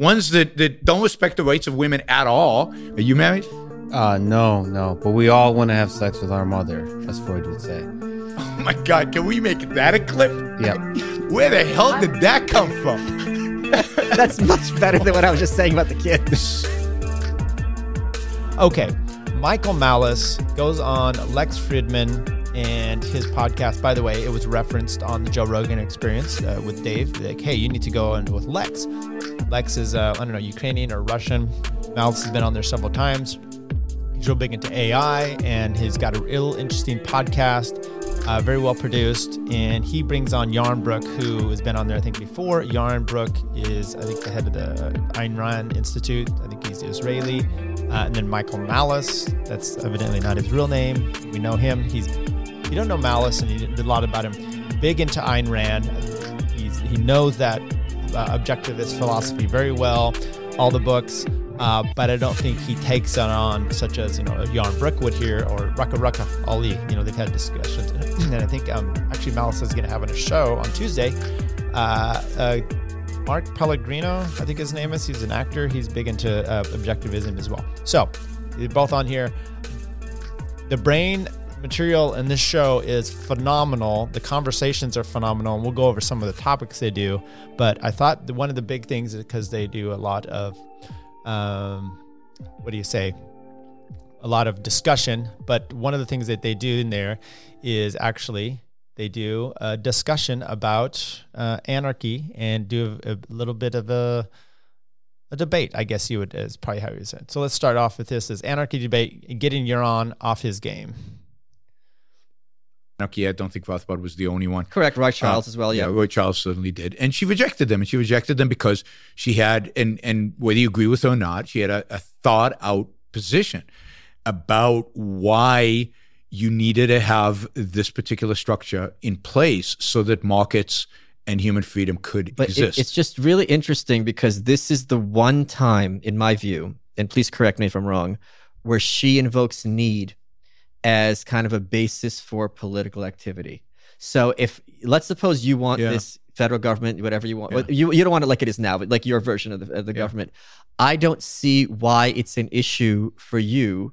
ones that, that don't respect the rights of women at all. Are you married? Uh, no, no. But we all want to have sex with our mother, as Freud would say. Oh my God, can we make that a clip? Yep. Where the hell did that come from? That's much better than what I was just saying about the kids. Okay, Michael Malice goes on Lex Fridman and his podcast. By the way, it was referenced on the Joe Rogan Experience uh, with Dave. Like, hey, you need to go in with Lex. Lex is, uh, I don't know, Ukrainian or Russian. Malice has been on there several times. He's real big into AI, and he's got a real interesting podcast, uh, very well produced. And he brings on Yaron Brook, who has been on there, I think, before. Yaron Brook is, I think, the head of the Ayn Rand Institute. I think he's Israeli. Uh, and then Michael Malice, that's evidently not his real name. We know him. He's you don't know Malice, and you did a lot about him. Big into Ayn Rand. He's, he knows that uh, objectivist philosophy very well. All the books. Uh, but I don't think he takes it on, such as you know Yaron Brookwood here or Raka Raka Ali. You know they've had discussions, and I think um, actually Malice is going to have a show on Tuesday. Uh, uh, Mark Pellegrino, I think his name is. He's an actor. He's big into uh, objectivism as well. So they're both on here. The brain material in this show is phenomenal. The conversations are phenomenal, and we'll go over some of the topics they do. But I thought one of the big things is because they do a lot of, um, what do you say? A lot of discussion. But one of the things that they do in there is actually they do a discussion about uh, anarchy and do a, a, little bit of a a debate. I guess you would is probably how you said. So let's start off with this: is anarchy debate getting Yaron off his game? Anarchy, I don't think Rothbard was the only one. Correct, Roy Childs uh, as well. Yeah. yeah, Roy Childs certainly did, and she rejected them, and she rejected them because she had, and and whether you agree with her or not, she had a, a thought out position about why you needed to have this particular structure in place so that markets and human freedom could but exist. It, it's just really interesting because this is the one time, in my view, and please correct me if I'm wrong, where she invokes need as kind of a basis for political activity. So if let's suppose you want yeah. this federal government, whatever you want, yeah. you you don't want it like it is now, but like your version of the, of the yeah. government. I don't see why it's an issue for you,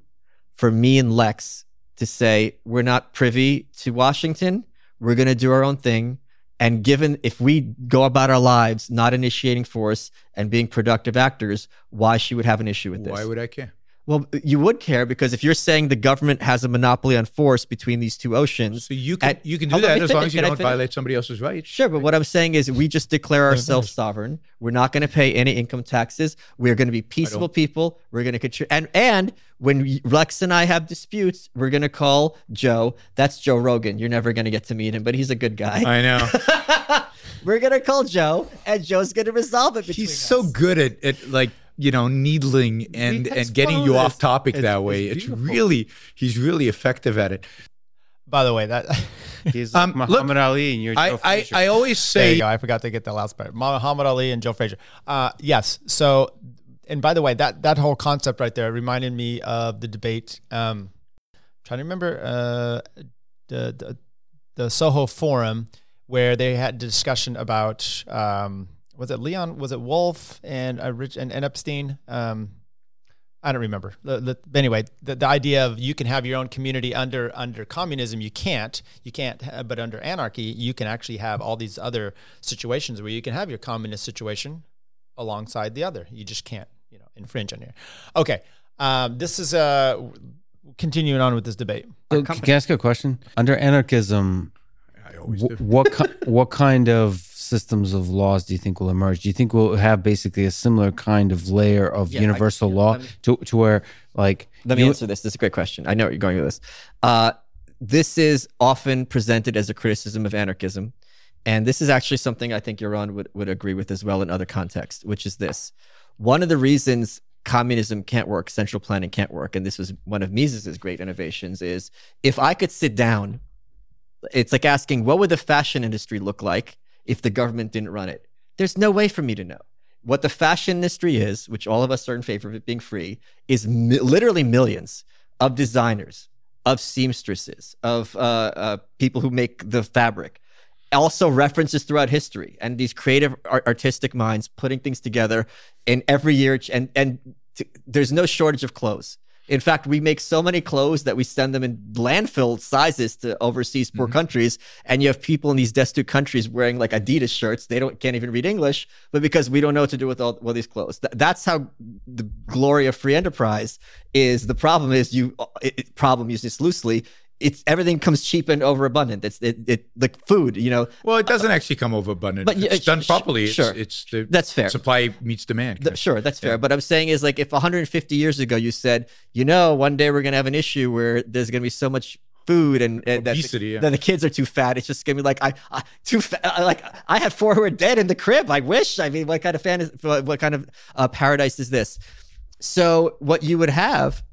for me and Lex to say we're not privy to Washington. We're going to do our own thing. And given if we go about our lives not initiating force and being productive actors, why she would have an issue with this? Why would I care? Well, you would care because if you're saying the government has a monopoly on force between these two oceans, so you can you can do that as long as you don't violate somebody else's rights. Sure, but what I'm saying is we just declare ourselves sovereign. We're not going to pay any income taxes. We're going to be peaceful people. We're going to contribute, and and when Lex and I have disputes, we're going to call Joe. That's Joe Rogan. You're never going to get to meet him, but he's a good guy. I know. we're going to call Joe, and Joe's going to resolve it. He's us. so good at at like you know needling and and getting you off topic it's, that way. It's, it's, really he's really effective at it. By the way, that he's um, Muhammad look, Ali and you're Joe I, I, I always say I forgot to get the last part. Muhammad Ali and Joe Frazier. Uh, yes. So, and by the way, that that whole concept right there reminded me of the debate. Um, trying to remember uh, the, the the Soho Forum where they had discussion about um, was it Leon? Was it Wolf and uh, Rich and, and Epstein? Um, I don't remember. The, the, anyway, the, the idea of you can have your own community under under communism, you can't. You can't. But under anarchy, you can actually have all these other situations where you can have your communist situation alongside the other. You just can't, you know, infringe on here. Okay, um, this is uh, continuing on with this debate. So, can I ask you a question? Under anarchism, w- what what kind of systems of laws do you think will emerge? Do you think we'll have basically a similar kind of layer of yeah, universal I, law me, to, to where like let me you, answer this. This is a great question. I know you're going with this. Uh, this is often presented as a criticism of anarchism. And this is actually something I think Yaron would, would agree with as well in other contexts, which is this. One of the reasons communism can't work, central planning can't work, and this was one of Mises's great innovations, is if I could sit down, it's like asking, what would the fashion industry look like if the government didn't run it? There's no way for me to know. What the fashion industry is, which all of us are in favor of it being free, is mi- literally millions of designers, of seamstresses, of uh, uh, people who make the fabric. also references throughout history and these creative artistic minds putting things together and every year and and t- there's no shortage of clothes in fact, we make so many clothes that we send them in landfill sizes to overseas poor mm-hmm. countries. And you have people in these destitute countries wearing like Adidas shirts. They don't can't even read English, but because we don't know what to do with all, all these clothes. Th- that's how the glory of free enterprise is. The problem is you it, problem use this loosely it's everything comes cheap and overabundant. It's it, it like food, you know. Well, it doesn't actually come overabundant. But it's done properly. It's, sure, it's the that's fair. Supply meets demand. The, sure, that's fair. But I'm saying is like if 150 years ago you said, you know, one day we're gonna have an issue where there's gonna be so much food and, and Obesity, that, the, yeah. that the kids are too fat. It's just gonna be like I, I too fat. Like I have four who are dead in the crib. I wish. I mean, what kind of fan is, what kind of uh, paradise is this? So what you would have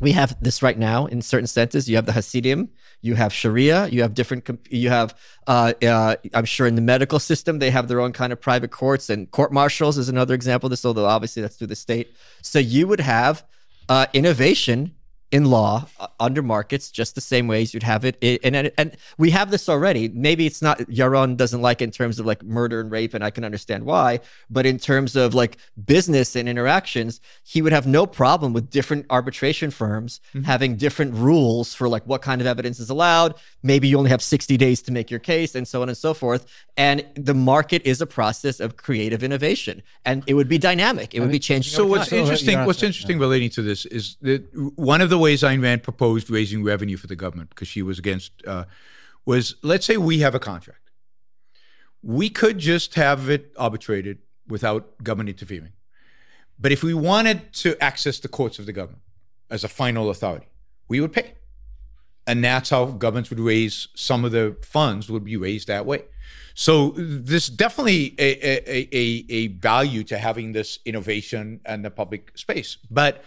we have this right now in certain senses. You have the Hasidim, you have Sharia, you have different, you have, uh, uh, I'm sure in the medical system, they have their own kind of private courts and court martials is another example of this, although obviously that's through the state. So you would have uh, innovation in law uh, under markets just the same ways you'd have it and, and and we have this already. Maybe it's not Yaron doesn't like it in terms of like murder and rape and I can understand why but in terms of like business and interactions he would have no problem with different arbitration firms mm-hmm. having different rules for like what kind of evidence is allowed. Maybe you only have 60 days to make your case and so on and so forth. And the market is a process of creative innovation and it would be dynamic. It would be changing so what's interesting what's interesting relating to this is that one of the ways Ayn Rand proposed raising revenue for the government because she was against uh, was let's say we have a contract. We could just have it arbitrated without government interfering. But if we wanted to access the courts of the government as a final authority, we would pay. And that's how governments would raise some of the funds would be raised that way. So there's definitely a, a, a, a value to having this innovation and the public space. But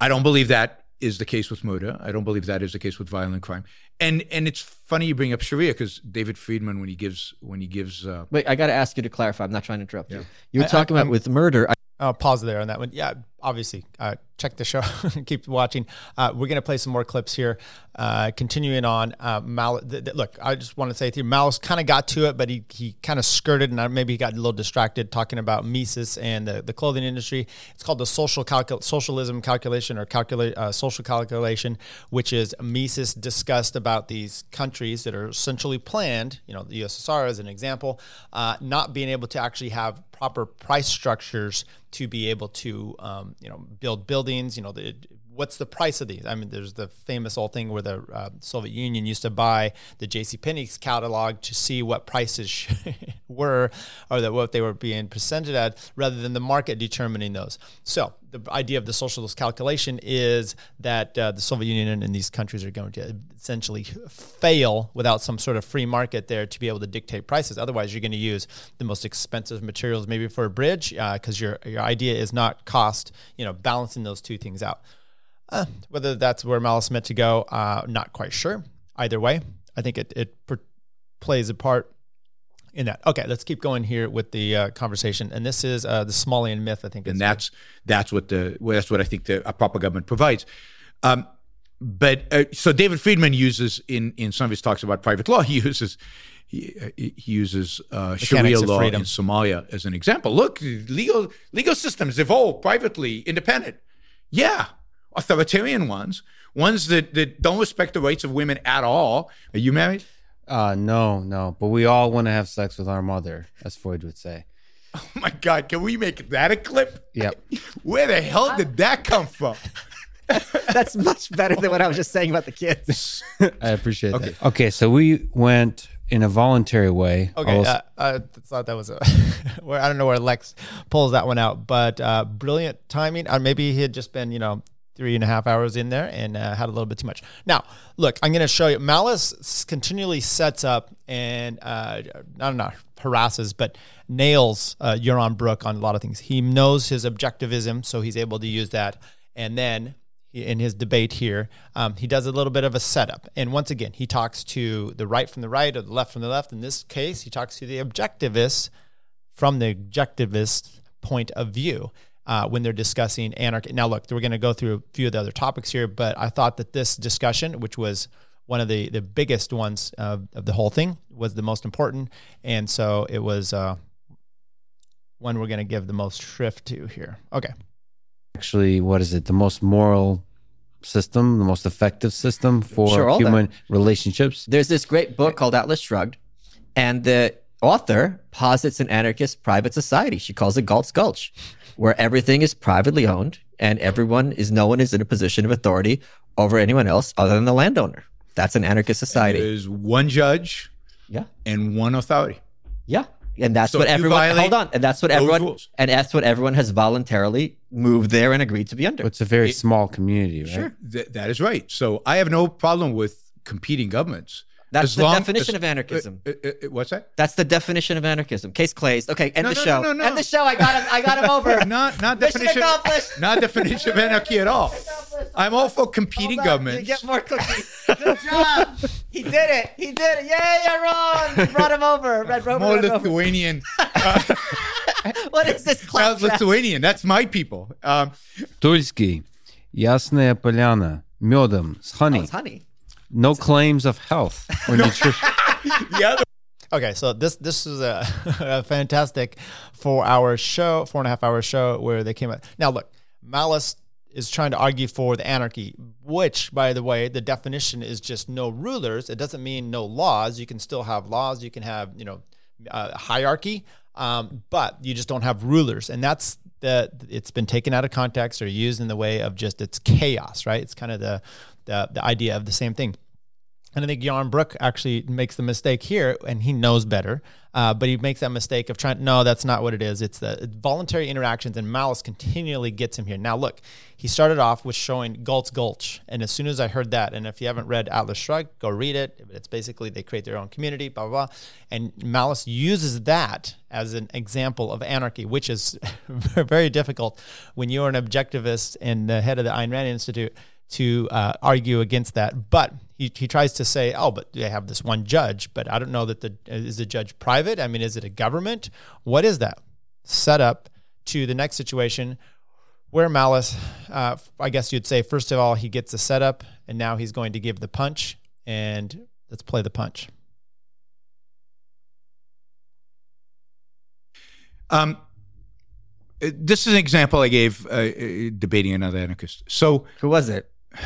I don't believe that is the case with murder. I don't believe that is the case with violent crime. And and it's funny you bring up Sharia because David Friedman when he gives when he gives. Uh, Wait, I got to ask you to clarify. I'm not trying to interrupt yeah. you. You were talking I, about with murder. I- I'll pause there on that one. Yeah, obviously, uh, check the show, keep watching. Uh, we're going to play some more clips here. Uh, continuing on, uh, Mal- th- th- look, I just want to say to you, Malice kind of got to it, but he, he kind of skirted and maybe he got a little distracted talking about Mises and the, the clothing industry. It's called the social calcul- socialism calculation or calculate uh, social calculation, which is Mises discussed about these countries that are essentially planned, you know, the USSR as an example, uh, not being able to actually have proper price structures to be able to um, you know build, build buildings you know the, what's the price of these i mean there's the famous old thing where the uh, soviet union used to buy the jc penney's catalog to see what prices were or that what they were being presented at rather than the market determining those so the idea of the socialist calculation is that uh, the Soviet Union and these countries are going to essentially fail without some sort of free market there to be able to dictate prices. Otherwise, you're going to use the most expensive materials maybe for a bridge because uh, your your idea is not cost. You know, balancing those two things out. Uh, whether that's where Malice meant to go, uh, not quite sure. Either way, I think it it per- plays a part in that. Okay, let's keep going here with the uh, conversation. And this is uh, the Smallian myth, I think. And that's that's what the well, that's what I think the a proper government provides. Um, but uh, so David Friedman uses in in some of his talks about private law, he uses he, he uses uh, Sharia law freedom. in Somalia as an example. Look, legal legal systems evolve privately, independent. Yeah, authoritarian ones, ones that that don't respect the rights of women at all. Are you married? Uh, no, no. But we all want to have sex with our mother, as Freud would say. Oh my God! Can we make that a clip? Yep. Where the hell did that come from? That's much better than what I was just saying about the kids. I appreciate okay. that. Okay, so we went in a voluntary way. Okay, uh, I thought that was a. where I don't know where Lex pulls that one out, but uh, brilliant timing. Or maybe he had just been, you know, three and a half hours in there and uh, had a little bit too much. Now, look, I'm going to show you. Malice continually sets up and uh, I don't know harasses, but nails uh, Yaron Brook on a lot of things. He knows his objectivism, so he's able to use that. And then in his debate here, um, he does a little bit of a setup. And once again, he talks to the right from the right or the left from the left. In this case, he talks to the objectivists from the objectivist point of view uh, when they're discussing anarchy. Now, look, we're going to go through a few of the other topics here, but I thought that this discussion, which was one of the, the biggest ones of, of the whole thing, was the most important, and so it was uh, one we're going to give the most shrift to here. Okay. Actually, what is it? The most moral system, the most effective system for Sure, all human relationships. There's this great book called Atlas Shrugged, and the author posits an anarchist private society. She calls it Galt's Gulch, where everything is privately owned and everyone is no one is in a position of authority over anyone else other than the landowner. That's an anarchist society. There's one judge Yeah. and one authority. Yeah. And that's So what everyone hold on. And that's what everyone rules. and that's what everyone has voluntarily moved there and agreed to be under. It's a very small community, right? Sure. Th- that is right. So I have no problem with competing governments. That's as the long, definition as, of anarchism. It, it, it, what's that? That's the definition of anarchism. Case closed. Okay, end no, the no, show. No, no, no. End the show. I got him. I got him over. not not definition. Not definition of anarchy at all. I'm all for competing governments. You get more cookies. Good job. he did it. He did it. Yay, Yaron! Brought him over. Red Rover. More Lithuanian. What is this? Sounds Lithuanian. That's my people. Um, Tulski, Ясная поляна, медом, с honey. Oh, it's honey. No claims of health or nutrition. the other Okay, so this this is a, a fantastic four hour show, four and a half hour show where they came out. Now look, Malice is trying to argue for the anarchy, which, by the way, the definition is just no rulers. It doesn't mean no laws. You can still have laws. You can have you know uh, hierarchy, um, but you just don't have rulers, and that's the. It's been taken out of context or used in the way of just it's chaos, right? It's kind of the the, the idea of the same thing. And I think Jan Brook actually makes the mistake here, and he knows better. Uh, but he makes that mistake of trying. No, that's not what it is. It's the voluntary interactions, and malice continually gets him here. Now, look, he started off with showing Galt's Gulch, and as soon as I heard that, and if you haven't read Atlas Shrugged, go read it. It's basically they create their own community, blah blah blah, and malice uses that as an example of anarchy, which is very difficult when you're an objectivist and the head of the Ayn Rand Institute to uh, argue against that. But he, he tries to say, oh, but they have this one judge. But I don't know that the is the judge private? I mean, is it a government? What is that? Set up to the next situation where Malice, uh, I guess you'd say, first of all, he gets a setup, and now he's going to give the punch. And let's play the punch. Um, this is an example I gave uh, uh, debating another anarchist. So Who was it?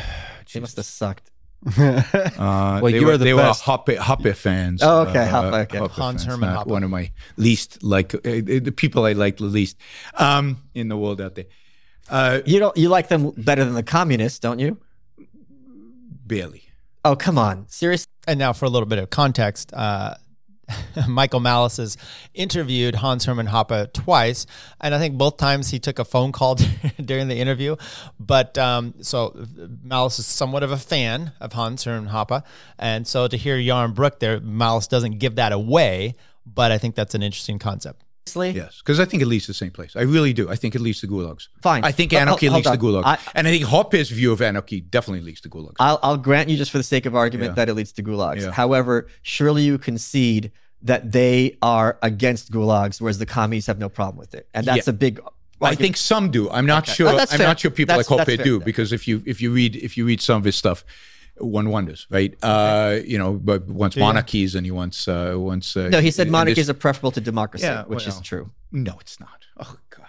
She must have sucked. Uh, Well, they you were, are the they best. were Hoppe, Hoppe fans. Oh, okay, Uh, Hoppe, okay. Hans fans, Hermann not Hoppe. One of my least like uh, the people I like the least um, in the world out there. Uh, You don't. You like them better than the communists, don't you? barely. Oh come on, seriously. And now, for a little bit of context, uh, Michael Malice has interviewed Hans Hermann Hoppe twice, and I think both times he took a phone call during the interview. But um, so Malice is somewhat of a fan of Hans Hermann Hoppe, and so to hear Yaron Brook there, Malice doesn't give that away, but I think that's an interesting concept. Yes, because I think it leads to the same place. I really do. I think it leads to gulags. Fine. I think anarchy leads to gulags, I- and I think Hoppe's view of anarchy definitely leads to gulags. I'll, I'll grant you just for the sake of argument Yeah. that it leads to gulags. Yeah. However, surely you concede that they are against gulags, whereas the commies have no problem with it, and that's Yeah. a big. Well, I think some do. I'm not Okay. sure. Oh, I'm fair. not sure people That's- like Hoppe fair. do because if you if you read if you read some of his stuff, one wonders, right? Uh, you know, but wants monarchies and he wants uh, wants. Uh, No, he said monarchies this- are preferable to democracy, Yeah, which is true. No, it's not. Oh God.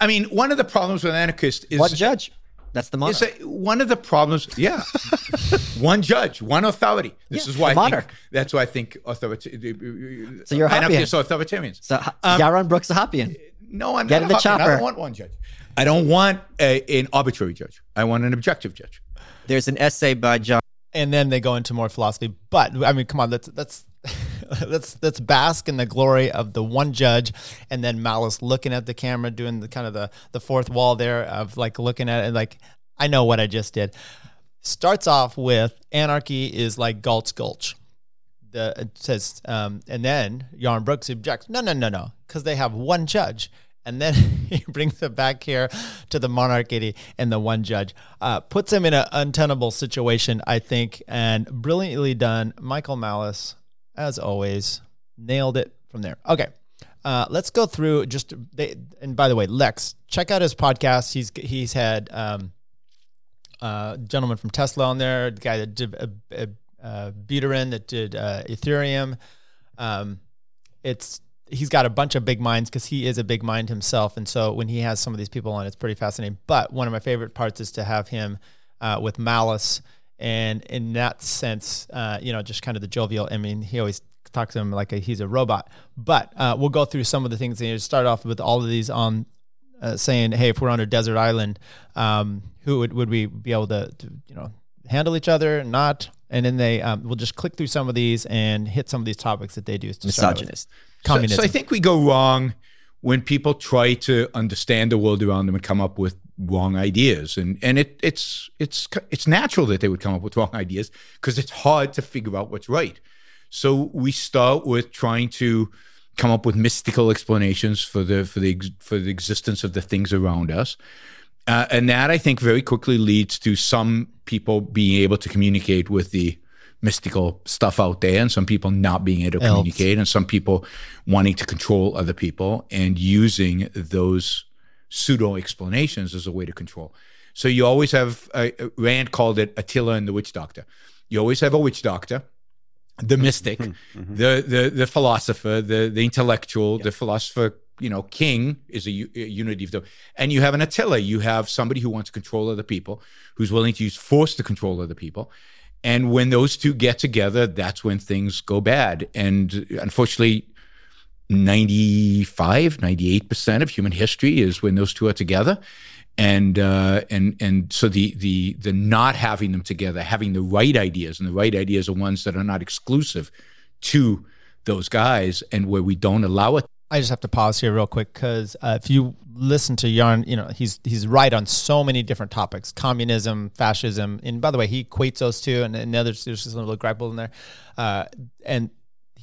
I mean, one of the problems with anarchists is What judge? That's the monarch. A, one of the problems. Yeah, one judge, one authority. This Yeah, is why the I think, monarch. that's why I think authorita- So you're a anarchists are authoritarians. so Ha- Yaron Brooks a Hoppian. No, I'm Get not in the a Hoppian. I don't want one judge. I don't want a, an arbitrary judge. I want an objective judge. There's an essay by John. and then they go into more philosophy. But I mean, come on, let's let's let's let's bask in the glory of the one judge, and then Malice looking at the camera, doing the kind of the the fourth wall there of like looking at it, like I know what I just did. Starts off with anarchy is like Galt's Gulch. The it says, um, and then Yaron Brooks objects. No, no, no, no, because they have one judge. And then he brings it back here to the monarchy and the one judge. Uh, puts him in an untenable situation, I think, and brilliantly done. Michael Malice, as always, nailed it from there. Okay. Uh, let's go through just they, and by the way, Lex, check out his podcast. He's he's had um, uh, gentleman from Tesla on there, the guy that did uh, uh, uh, Buterin that did uh, Ethereum. um, it's he's got a bunch of big minds because he is a big mind himself, and so when he has some of these people on, it's pretty fascinating. But one of my favorite parts is to have him uh, with Malice, and in that sense, uh, you know, just kind of the jovial. I mean, he always talks to him like a, he's a robot. But uh, we'll go through some of the things. And you start off with all of these on uh, saying, "Hey, if we're on a desert island, um, who would, would we be able to, to, you know, handle each other? Not." And then they um, will just click through some of these and hit some of these topics that they do. Misogynist, communism. So, so I think we go wrong when people try to understand the world around them and come up with wrong ideas and and it it's it's it's natural that they would come up with wrong ideas because it's hard to figure out what's right so we start with trying to come up with mystical explanations for the for the for the existence of the things around us. Uh, and that I think very quickly leads to some people being able to communicate with the mystical stuff out there, and some people not being able to communicate, and some people wanting to control other people and using those pseudo explanations as a way to control. So you always have uh, Rand called it Attila and the witch doctor. You always have a witch doctor the mystic, mm-hmm. mm-hmm. the the the philosopher, the the intellectual, the philosopher. You know, king is a, unity of the, and you have an Attila. You have somebody who wants to control other people, who's willing to use force to control other people. And when those two get together, that's when things go bad. And unfortunately, 95, 98% of human history is when those two are together and uh, and and so the the the not having them together, having the right ideas, and the right ideas are ones that are not exclusive to those guys, and where we don't allow it. I just have to pause here real quick because uh, if you listen to Yaron, you know he's he's right on so many different topics: communism, fascism, and by the way, he equates those two, and, and others there's just a little grapple in there, uh, and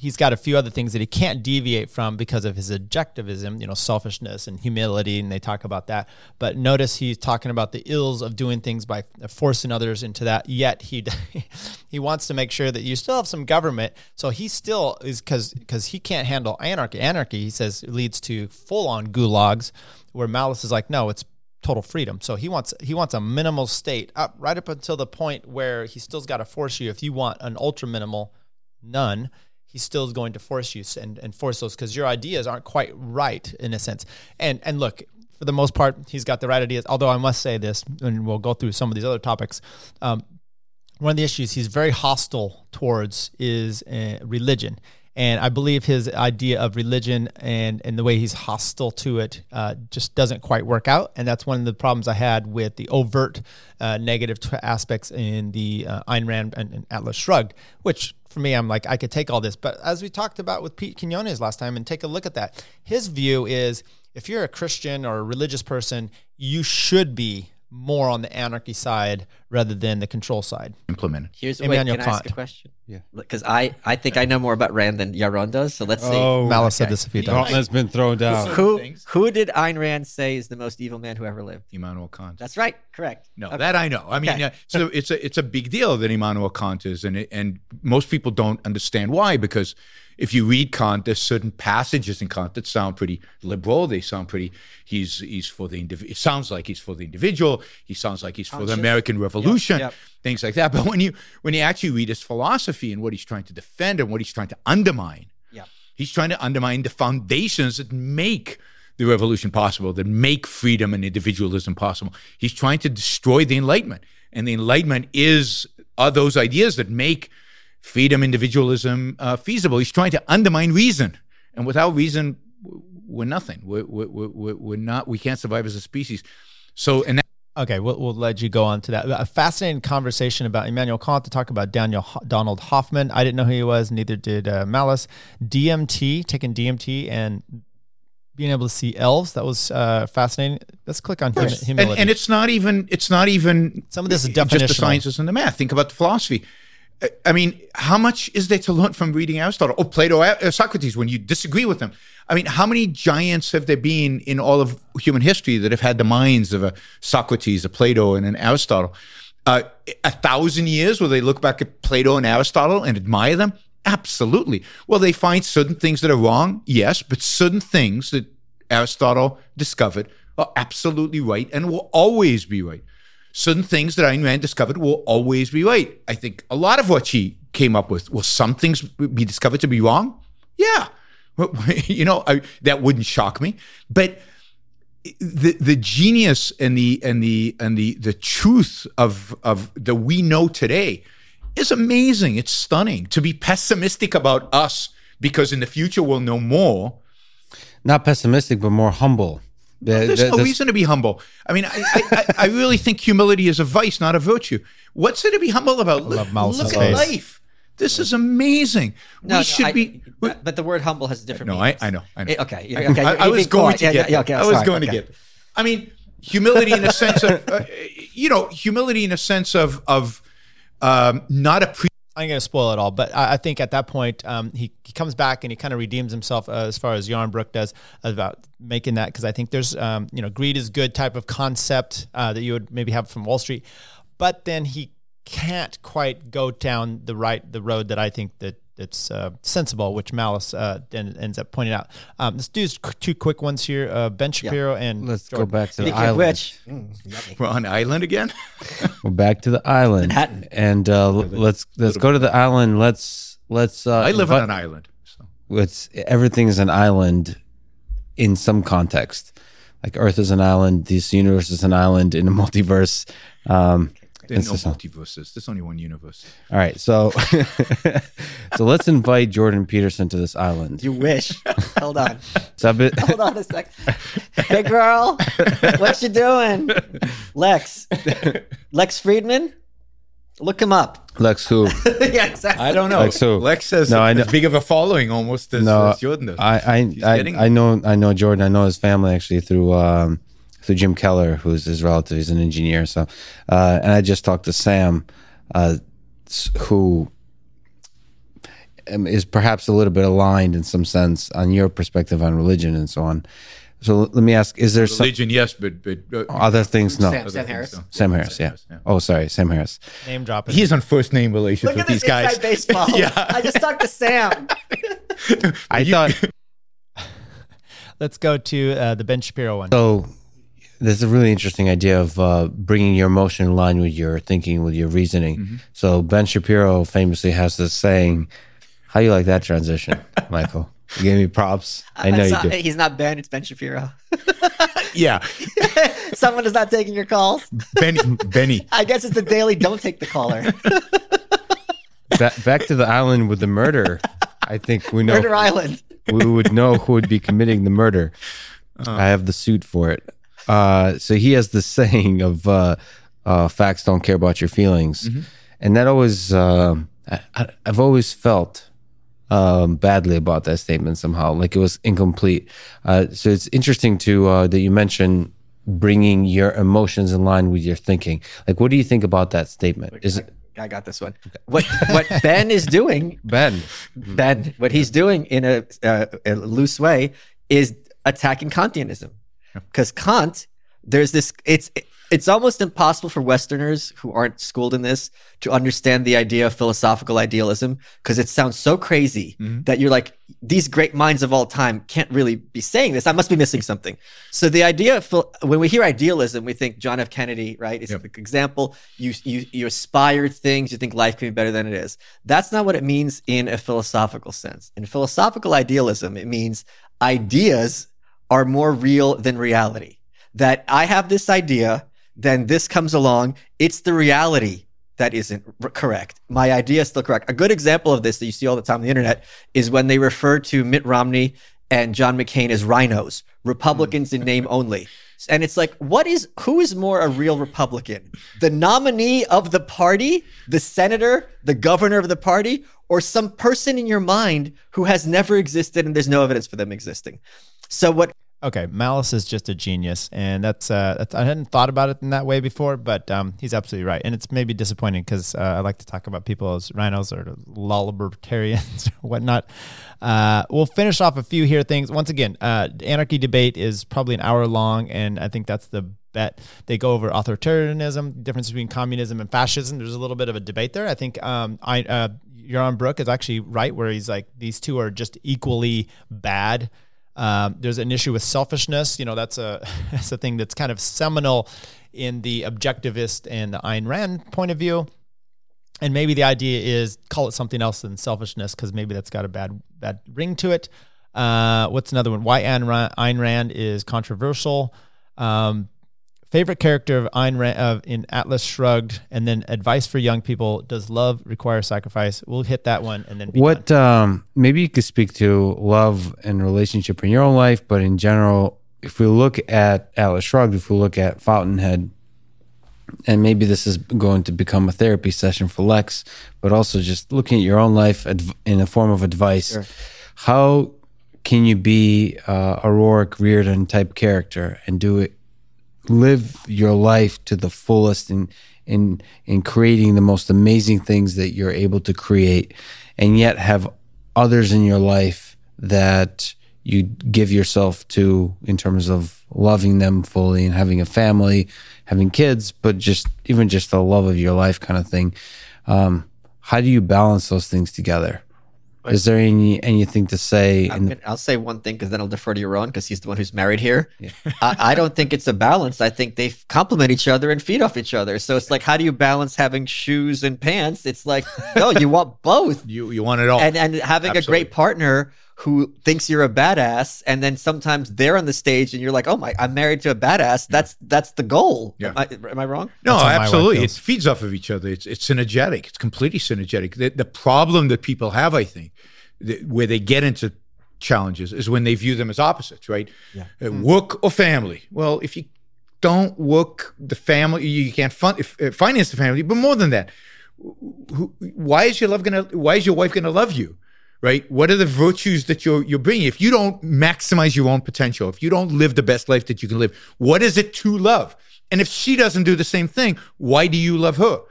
he's got a few other things that he can't deviate from because of his objectivism, you know, selfishness and humility, and they talk about that. But notice he's talking about the ills of doing things by forcing others into that. Yet he he wants to make sure that you still have some government. So he still is because because he can't handle anarchy. Anarchy, he says, leads to full on gulags, where Malice is like, no, it's total freedom. So he wants he wants a minimal state up right up until the point where he still's got to force you if you want an ultra minimal none he still is going to force you and, and force those because your ideas aren't quite right in a sense. And and look, for the most part, he's got the right ideas. Although I must say this, and we'll go through some of these other topics. Um, one of the issues he's very hostile towards is uh, religion. And I believe his idea of religion and, and the way he's hostile to it uh, just doesn't quite work out. And that's one of the problems I had with the overt uh, negative t- aspects in the uh, Ayn Rand and, and, Atlas Shrugged, which for me, I'm like, I could take all this. But as we talked about with Pete Quinones last time, and take a look at that, his view is if you're a Christian or a religious person, you should be more on the anarchy side rather than the control side. Implemented. Here's a way, can I ask a question? Yeah. Because I, I think I know more about Rand than Yaron does. So let's see. Oh, Malice okay. said this a few times. Gauntlet's been thrown down. Who, who did Ayn Rand say is the most evil man who ever lived? Immanuel Kant. That's right. Correct. No, okay. that I know. I mean, uh, so it's a it's a big deal that Immanuel Kant is, and it, and most people don't understand why because if you read Kant, there's certain passages in Kant that sound pretty liberal. They sound pretty. He's he's for the individual. It sounds like he's for the individual. He sounds like he's for the American Revolution, yep, yep. things like that. But when you when you actually read his philosophy and what he's trying to defend and what he's trying to undermine, yep. he's trying to undermine the foundations that make the revolution possible, that make freedom and individualism possible. He's trying to destroy the Enlightenment, and the Enlightenment is are those ideas that make freedom, individualism uh, feasible. He's trying to undermine reason, and without reason, we're nothing. We're, we're, we're, we're not. We can't survive as a species. So, and that- Okay, we'll, we'll let you go on to that. A fascinating conversation about Immanuel Kant to talk about Daniel Donald Hoffman. I didn't know who he was, neither did uh, Malice. DMT, taking DMT and being able to see elves. That was uh, fascinating. Let's click on hum- humility. And, and, it's not even it's not even some of this is definitional. Just the sciences and the math. Think about the philosophy. I mean, how much is there to learn from reading Aristotle or Plato, or Socrates when you disagree with them? I mean, how many giants have there been in all of human history that have had the minds of a Socrates, a Plato, and an Aristotle? Uh, a thousand years where they look back at Plato and Aristotle and admire them? Absolutely. Well, they find certain things that are wrong, yes, but certain things that Aristotle discovered are absolutely right and will always be right certain things that Ayn Rand discovered will always be right. I think a lot of what she came up with will some things be discovered to be wrong. Yeah. You know, I, that wouldn't shock me. But the the genius and the and the and the the truth of of that we know today is amazing. It's stunning. To be pessimistic about us because in the future we'll know more. Not pessimistic, but more humble. There's no reason to be humble. I mean, I, I, I, really think humility is a vice, not a virtue. What's there to be humble about? Look, look at life. This is amazing. No, we no, should I, be. But the word humble has a different. No, I, I, know. I know. okay. okay. I, I was going to get. Yeah, yeah, okay, I was going okay. to get. I mean, humility in a sense of, uh, you know, humility in a sense of of um, not appreciating I'm going to spoil it all, but I, I think at that point um, he, he comes back and he kind of redeems himself uh, as far as Yaron Brook does about making that because I think there's um, you know greed is good type of concept uh, that you would maybe have from Wall Street, but then he can't quite go down the right the road that I think that it's uh, sensible, which Malice uh, ends up pointing out. Um, let's do two quick ones here: uh, Ben Shapiro yeah. and let's Jordan. go back to Speaking the island. Which, mm, We're on island again. We're back to the island, Manhattan. and uh, let's let's go to the island. Let's let's. Uh, I live on an island. So. It's everything is an island in some context. Like Earth is an island. This universe is an island in a multiverse. Um, there's no multiverses. There's only one universe. All right, so so let's invite Jordan Peterson to this island. You wish. Hold on. So been- Hold on a sec. Hey, girl, what you doing? Lex. Lex Fridman. Look him up. Lex who? yeah, exactly. I don't know. Lex who? Lex says no, I know. as big of a following almost as, no, as Jordan does. I I I, I, know I know Jordan. I know his family actually through. Um, through Jim Keller, who's his relative. He's an engineer. So, uh, and I just talked to Sam, uh, who um, perhaps a little bit aligned in some sense on your perspective on religion and so on. So let me ask: Is there religion? Some, yes, but but uh, other things? No. Sam, Sam Harris. No. Sam Harris. Yeah. yeah. Oh, sorry, Sam Harris. Name dropping. He's on first name relations Look with these guys. Baseball. yeah. I just talked to Sam. I thought. Let's go to uh, the Ben Shapiro one. So there's a really interesting idea of uh, bringing your emotion in line with your thinking, with your reasoning. Mm-hmm. So Ben Shapiro famously has this saying, "How do you like that transition, Michael?" You gave me props. I know you do. He's not Ben. It's Ben Shapiro. yeah. Someone is not taking your calls. Benny. Benny. I guess it's the daily. Don't take the caller. back, back to the island with the murder. I think we know. Murder Island. We would know who would be committing the murder. Uh, I have the suit for it. Uh, so he has the saying of uh, uh, facts don't care about your feelings, mm-hmm. and that always uh, I, have always felt um, badly about that statement somehow, like it was incomplete. Uh, so it's interesting to uh, that you mentioned bringing your emotions in line with your thinking. Like, what do you think about that statement? Is it? I got this one. What what Ben is doing, Ben, Ben, what he's doing in a, a loose way is attacking Kantianism because Kant, there's this. It's it's almost impossible for Westerners who aren't schooled in this to understand the idea of philosophical idealism because it sounds so crazy mm-hmm. that you're like, these great minds of all time can't really be saying this. I must be missing something. So the idea of when we hear idealism, we think John F. Kennedy, right? It's yep. an example. You, you, you aspire things. You think life can be better than it is. That's not what it means in a philosophical sense. In philosophical idealism, it means ideas are more real than reality. That I have this idea, then this comes along. It's the reality that isn't correct. My idea is still correct. A good example of this that you see all the time on the internet is when they refer to Mitt Romney and John McCain as rhinos, Republicans in name only. And it's like, what is, who is more a real Republican? The nominee of the party, the senator, the governor of the party, or some person in your mind who has never existed and there's no evidence for them existing? So what Okay, Malice is just a genius, and that's, uh, that's I hadn't thought about it in that way before, but um, he's absolutely right, and it's maybe disappointing because uh, I like to talk about people as rhinos or libertarians or whatnot. Uh, we'll finish off a few here things. Once again, uh, anarchy debate is probably an hour long, and I think that's the bet. They go over authoritarianism, difference between communism and fascism. There's a little bit of a debate there. I think um, I. Uh, Yaron Brook is actually right where he's like these two are just equally bad um, there's an issue with selfishness. You know, that's a that's a thing that's kind of seminal in the objectivist and the Ayn Rand point of view. and maybe the idea is call it something else than selfishness because maybe that's got a bad bad ring to it. Uh, what's another one? Why Ayn Rand is controversial. Um, favorite character of Ayn Rand uh, in Atlas Shrugged, and then advice for young people: Does love require sacrifice? We'll hit that one, and then what? Um, maybe you could speak to love and relationship in your own life, but in general, if we look at Atlas Shrugged, if we look at Fountainhead, and maybe this is going to become a therapy session for Lex, but also just looking at your own life in a form of advice. Sure. How can you be uh, a Roark Rearden type character and do it, live your life to the fullest in in in creating the most amazing things that you're able to create, and yet have others in your life that you give yourself to in terms of loving them fully and having a family, having kids, but just even just the love of your life kind of thing. Um, how do you balance those things together? Is there any anything to say? The- I'll say one thing because then I'll defer to your own because he's the one who's married here. Yeah. I, I, don't think it's a balance. I think they complement each other and feed off each other. So it's like, how do you balance having shoes and pants? It's like, no, you want both. you you want it all, and and having Absolutely. a great partner who thinks you're a badass, and then sometimes they're on the stage and you're like, oh my, I'm married to a badass. That's that's the goal. Yeah. Am I, am I wrong? No, absolutely. It feeds off of each other. It's it's synergetic. It's completely synergetic. The, the problem that people have, I think, the, where they get into challenges is when they view them as opposites, right? Yeah. Uh, mm. Work or family. Well, if you don't work the family, you can't fund, if, uh, finance the family. But more than that, who, why is your love gonna? Why is your wife gonna love you? Right? What are the virtues that you're you're bringing? If you don't maximize your own potential, if you don't live the best life that you can live, what is it to love? And if she doesn't do the same thing, why do you love her?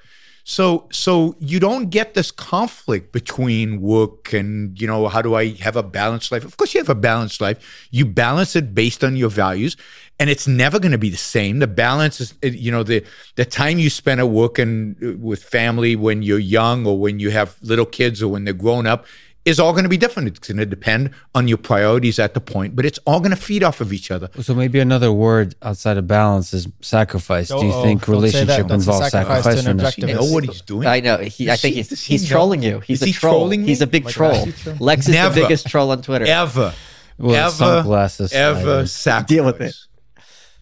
So so you don't get this conflict between work and you know how do I have a balanced life? Of course you have a balanced life. You balance it based on your values and it's never going to be the same. The balance is you know the the time you spend at work and uh, with family when you're young or when you have little kids or when they're grown up is all going to be different. It's going to depend on your priorities at the point, but it's all going to feed off of each other. So maybe another word outside of balance is sacrifice. Do you think relationship involves sacrifice? sacrifice you know what he's doing? I know. He, I think he's, he's trolling you. He's is a he troll. Trolling he's a big oh troll. Lex is Never, the biggest troll on Twitter. Ever. Well, ever, sunglasses. Ever sacrifice. Deal with it.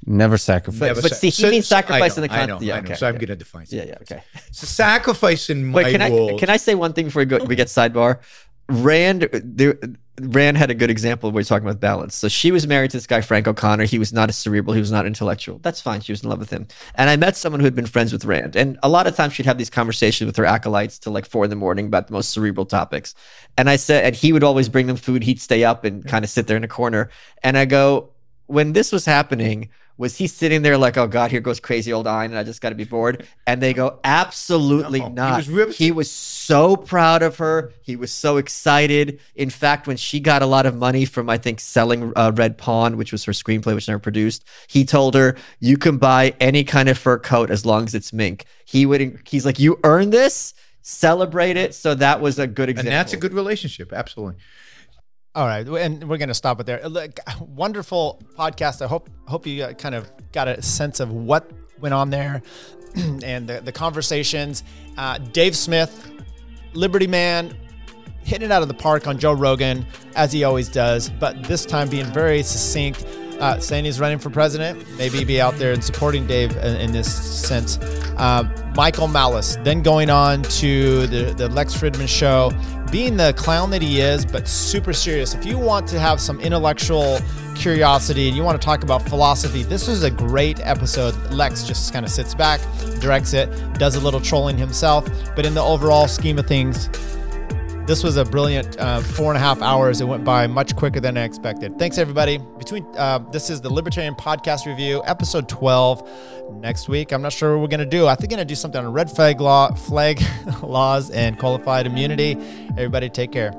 Never sacrifice. But, but see, he so, means sacrifice in the context. I know, yeah, I know. Okay, so I'm going to define. Yeah, yeah, okay. So sacrifice in my Wait, can world. I, can I say one thing before we, go, we get sidebar? Rand, there, Rand had a good example of where he's talking about balance. So she was married to this guy, Frank O'Connor. He was not a cerebral, he was not intellectual. That's fine. She was in love with him. And I met someone who had been friends with Rand. And a lot of times she'd have these conversations with her acolytes till like four in the morning about the most cerebral topics. And I said, and he would always bring them food. He'd stay up and kind of sit there in a corner. And I go, when this was happening, was he sitting there like, oh God, here goes crazy old Ayn, and I just got to be bored? And they go, absolutely no, not. He was, he was, so proud of her. He was so excited. In fact, when she got a lot of money from, I think, selling uh, Red Pawn, which was her screenplay, which never produced, he told her, you can buy any kind of fur coat as long as it's mink. He would, he's like, you earned this, celebrate it. So that was a good example. And that's a good relationship. Absolutely. All right, and we're going to stop it there. Look, wonderful podcast. I hope hope you kind of got a sense of what went on there and the, the conversations. Uh, Dave Smith, Liberty Man, hitting it out of the park on Joe Rogan as he always does, but this time being very succinct. Uh, saying he's running for president, maybe be out there and supporting Dave in, in this sense. Uh, Michael Malice, then going on to the, the Lex Fridman show, being the clown that he is, but super serious. If you want to have some intellectual curiosity and you want to talk about philosophy, this is a great episode. Lex just kind of sits back, directs it, does a little trolling himself, but in the overall scheme of things, this was a brilliant uh, four and a half hours. It went by much quicker than I expected. Thanks, everybody. Between uh, this is the Libertarian Podcast Review, episode twelve. Next week, I'm not sure what we're gonna do. I think I'm gonna do something on red flag law, flag laws, and qualified immunity. Everybody, take care.